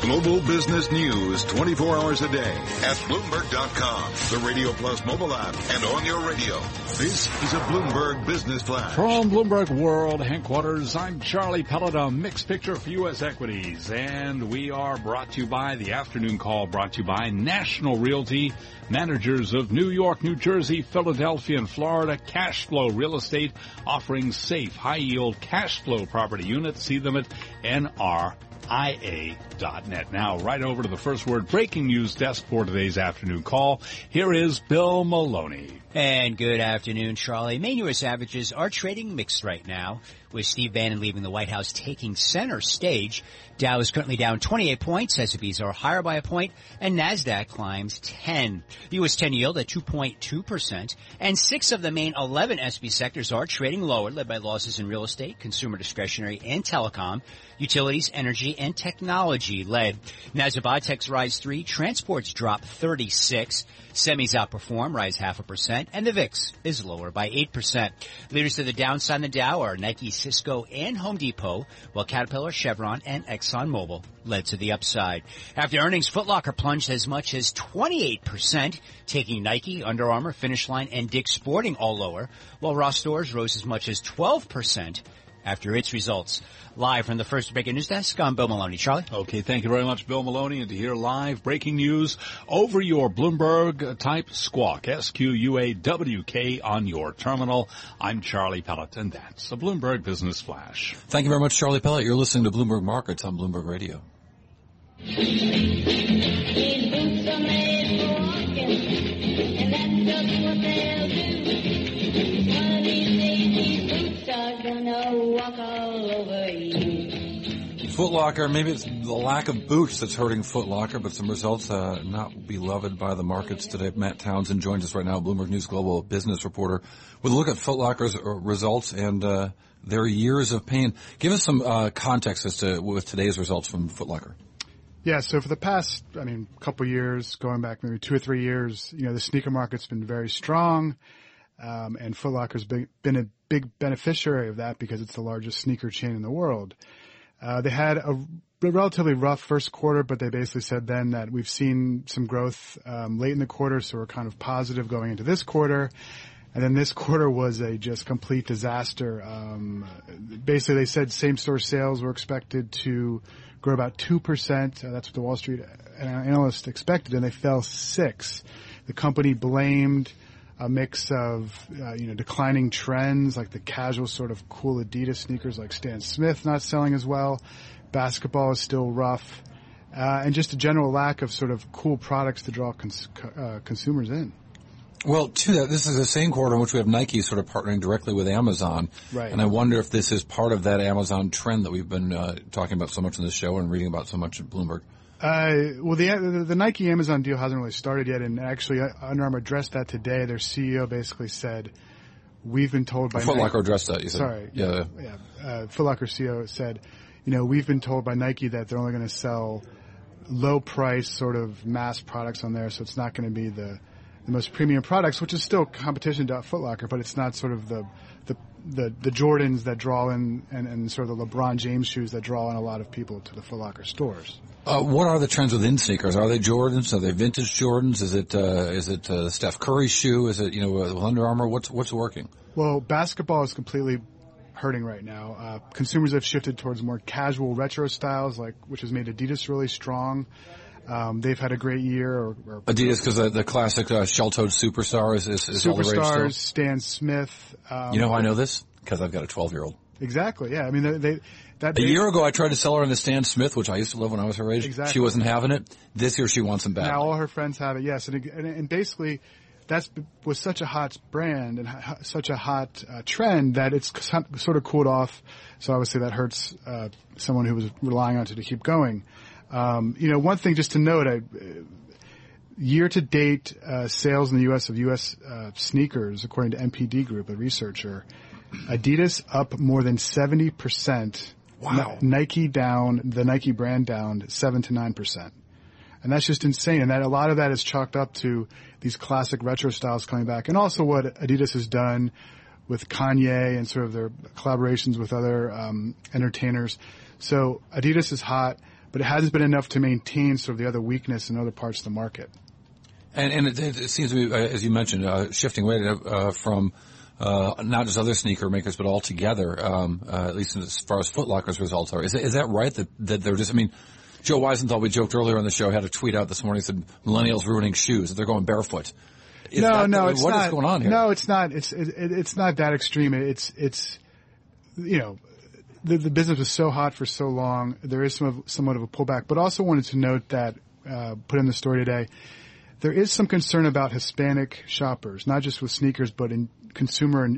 Global business news 24 hours a day at Bloomberg.com, the Radio Plus mobile app, and on your radio. This is a Bloomberg Business Flash. From Bloomberg World headquarters, I'm Charlie Pellet, mixed picture for U.S. equities. And we are brought to you by the afternoon call brought to you by National Realty, managers of New York, New Jersey, Philadelphia, and Florida, cash flow real estate offering safe, high yield cash flow property units. See them at NR ia.net. Now, right over to the first word breaking news desk for today's afternoon call. Here is Bill Maloney. And good afternoon, Charlie. Main U.S. averages are trading mixed right now, with Steve Bannon leaving the White House taking center stage. Dow is currently down 28 points, S&Ps are higher by a point, and NASDAQ climbs 10. The U.S. 10 yield at 2.2%, and six of the main 11 S&P sectors are trading lower, led by losses in real estate, consumer discretionary, and telecom. Utilities, energy, and technology led. Nasdaq Biotech's rise 3, transports drop 36, semis outperform, rise half a percent, and the VIX is lower by 8%. Leaders to the downside the Dow are Nike, Cisco, and Home Depot, while Caterpillar, Chevron, and ExxonMobil led to the upside. After earnings, Foot Locker plunged as much as 28%, taking Nike, Under Armour, Finish Line, and Dick's Sporting all lower, while Ross Stores rose as much as 12% after its results. Live from the first breaking news desk, I'm Bill Maloney. Charlie? Okay, thank you very much, Bill Maloney. And to hear live breaking news over your Bloomberg type squawk, S-Q-U-A-W-K on your terminal, I'm Charlie Pellet, and that's a Bloomberg Business Flash. Thank you very much, Charlie Pellet. You're listening to Bloomberg Markets on Bloomberg Radio. Foot Locker, maybe it's the lack of boots that's hurting Foot Locker, but some results uh, not beloved by the markets today. Matt Townsend joins us right now, Bloomberg News Global business reporter, with a look at Foot Locker's uh, results and uh, their years of pain. Give us some uh, context as to with today's results from Foot Locker. Yeah, so for the past, I mean, couple years, going back maybe two or three years, you know, the sneaker market's been very strong, um, and Foot Locker's been, been a big beneficiary of that because it's the largest sneaker chain in the world. Uh, they had a relatively rough first quarter, but they basically said then that we've seen some growth um, late in the quarter, so we're kind of positive going into this quarter. And then this quarter was a just complete disaster. Um, basically, they said same-store sales were expected to grow about two percent. Uh, that's what the Wall Street analysts expected, and they fell six. The company blamed a mix of uh, you know declining trends like the casual sort of cool Adidas sneakers like Stan Smith not selling as well. Basketball is still rough, uh, and just a general lack of sort of cool products to draw cons- uh, consumers in. Well, to that, this is the same quarter in which we have Nike sort of partnering directly with Amazon. Right. And I wonder if this is part of that Amazon trend that we've been uh, talking about so much in this show and reading about so much at Bloomberg. Uh, well, the, the, the Nike Amazon deal hasn't really started yet, and actually, uh, Under Armour addressed that today. Their CEO basically said, "We've been told by Foot Nike- addressed that. You said. Sorry, Yeah. yeah. Uh, Foot Locker CEO said, "You know, we've been told by Nike that they're only going to sell low price sort of mass products on there, so it's not going to be the the most premium products, which is still competition to Foot Locker, but it's not sort of the the the, the Jordans that draw in and, and sort of the LeBron James shoes that draw in a lot of people to the Foot Locker stores." Uh, what are the trends within sneakers? Are they Jordans? Are they vintage Jordans? Is it uh, is it uh, Steph Curry shoe? Is it you know uh, Under Armour? What's what's working? Well, basketball is completely hurting right now. Uh, consumers have shifted towards more casual retro styles, like which has made Adidas really strong. Um, they've had a great year. Or, or Adidas because the, the classic uh, shell-toed superstar is, is, is all the rage still? superstars, Stan Smith. Um, You know how I know this? Because I've got a 12-year-old. exactly. Yeah, I mean they, they that A year ago, I tried to sell her on the Stan Smith, which I used to love when I was her age. Exactly. She wasn't having it. This year, she wants them back. Now all her friends have it. Yes, and and, and basically. That's was such a hot brand and ho- such a hot uh, trend that it's sort of cooled off. So obviously that hurts uh, someone who was relying on it to keep going. Um, you know, one thing just to note, I, year to date uh, sales in the U.S. of U.S. Uh, sneakers, according to NPD Group, a researcher, Adidas up more than seventy percent. Wow. Nike down, the Nike brand down seven to nine percent. And that's just insane. And that a lot of that is chalked up to these classic retro styles coming back. And also what Adidas has done with Kanye and sort of their collaborations with other um, entertainers. So Adidas is hot, but it hasn't been enough to maintain sort of the other weakness in other parts of the market. And, and it, it, seems to be, uh, as you mentioned, uh, shifting away uh, from uh, not just other sneaker makers, but altogether, um, uh, at least as far as Foot Locker's results are. Is, is that right? That, that they're just, I mean, Joe Weisenthal, we joked earlier on the show, had a tweet out this morning, said millennials ruining shoes, that they're going barefoot. Is no, no, it's what not. Is going on here? No, it's not. It's it, it's not that extreme. It's it's you know the the business was so hot for so long. There is some of, somewhat of a pullback, but also wanted to note that uh, put in the story today. There is some concern about Hispanic shoppers, not just with sneakers, but in consumer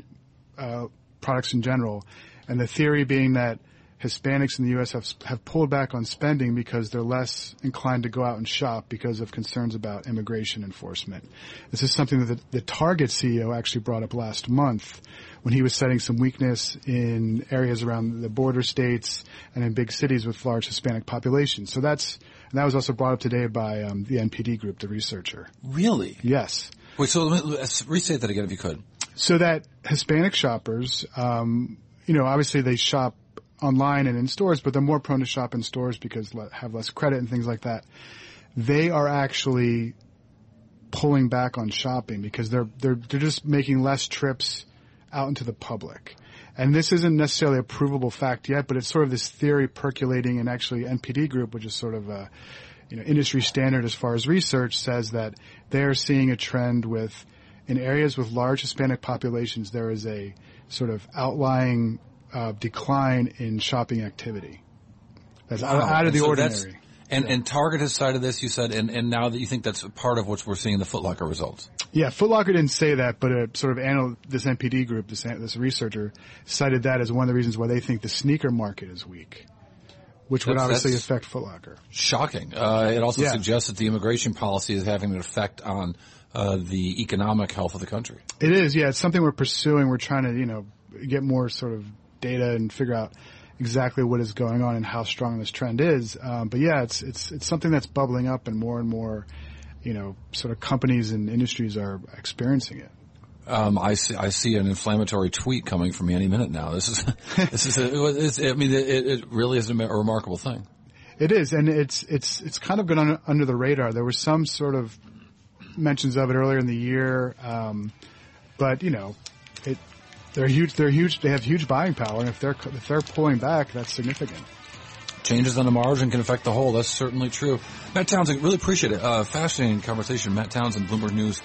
uh, products in general, and the theory being that Hispanics in the U.S. have, have pulled back on spending because they're less inclined to go out and shop because of concerns about immigration enforcement. This is something that the, the Target CEO actually brought up last month when he was citing some weakness in areas around the border states and in big cities with large Hispanic populations. So that's and that was also brought up today by um, the NPD group, the researcher. Really? Yes. Wait, so let me, let's restate that again if you could. So that Hispanic shoppers, um, you know, obviously they shop online and in stores, but they're more prone to shop in stores because le- have less credit and things like that. They are actually pulling back on shopping because they're they're they're just making less trips out into the public. And this isn't necessarily a provable fact yet, but it's sort of this theory percolating and actually NPD group, which is sort of a, you know, industry standard as far as research says that they're seeing a trend with in areas with large Hispanic populations, there is a sort of outlying uh, decline in shopping activity. That's wow. out, out, of the so ordinary. And, and Target has cited this, you said, and, and now that you think that's part of what we're seeing in the Foot Locker results. Yeah, Foot Locker didn't say that, but a sort of anal- this NPD group, this, this researcher, cited that as one of the reasons why they think the sneaker market is weak, which would obviously affect Foot Locker. Shocking. Uh, it also yeah. suggests that the immigration policy is having an effect on uh, the economic health of the country. It is, yeah. It's something we're pursuing. We're trying to, you know, get more sort of data and figure out exactly what is going on and how strong this trend is. Um, but yeah, it's it's it's something that's bubbling up, and more and more, you know, sort of companies and industries are experiencing it. Um, I see. I see an inflammatory tweet coming from me any minute now. This is. this is. A, I mean, it, it really is a remarkable thing. It is, and it's it's it's kind of gone under the radar. There was some sort of mentions of it earlier in the year, um, but you know, it they're huge. They're huge. They have huge buying power, and if they're if they're pulling back, that's significant. Changes on the margin can affect the whole. That's certainly true. Matt Townsend, really appreciate it. Uh, fascinating conversation. Matt Townsend, Bloomberg News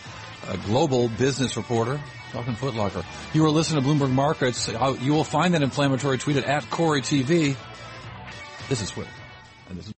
a global business reporter, talking Foot Locker. You were listening to Bloomberg Markets. Uh, you will find that inflammatory tweet at Cory TV. This is Twitter. And this is